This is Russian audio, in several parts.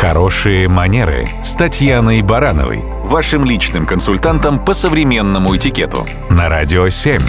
Хорошие манеры с Татьяной Барановой, вашим личным консультантом по современному этикету на Радио 7.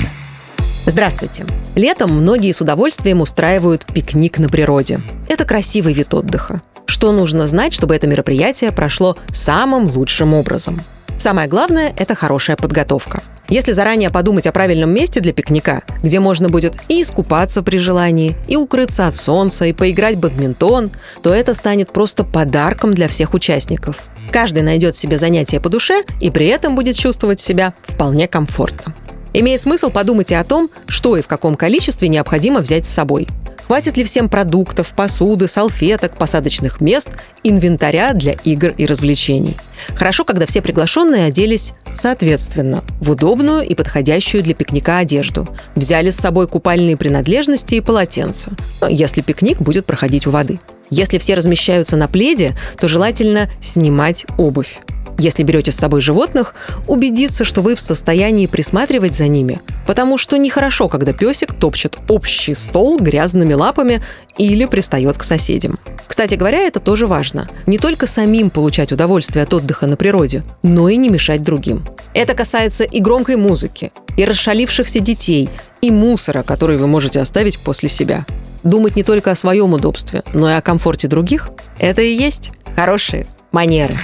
Здравствуйте. Летом многие с удовольствием устраивают пикник на природе. Это красивый вид отдыха. Что нужно знать, чтобы это мероприятие прошло самым лучшим образом? Самое главное – это хорошая подготовка. Если заранее подумать о правильном месте для пикника, где можно будет и искупаться при желании, и укрыться от солнца, и поиграть в бадминтон, то это станет просто подарком для всех участников. Каждый найдет себе занятие по душе и при этом будет чувствовать себя вполне комфортно. Имеет смысл подумать и о том, что и в каком количестве необходимо взять с собой. Хватит ли всем продуктов, посуды, салфеток, посадочных мест, инвентаря для игр и развлечений. Хорошо, когда все приглашенные оделись соответственно, в удобную и подходящую для пикника одежду. Взяли с собой купальные принадлежности и полотенца, если пикник будет проходить у воды. Если все размещаются на пледе, то желательно снимать обувь. Если берете с собой животных, убедиться, что вы в состоянии присматривать за ними, потому что нехорошо, когда песик топчет общий стол грязными лапами или пристает к соседям. Кстати говоря, это тоже важно. Не только самим получать удовольствие от отдыха на природе, но и не мешать другим. Это касается и громкой музыки, и расшалившихся детей, и мусора, который вы можете оставить после себя. Думать не только о своем удобстве, но и о комфорте других – это и есть хорошие манеры.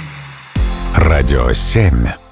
Радио 7.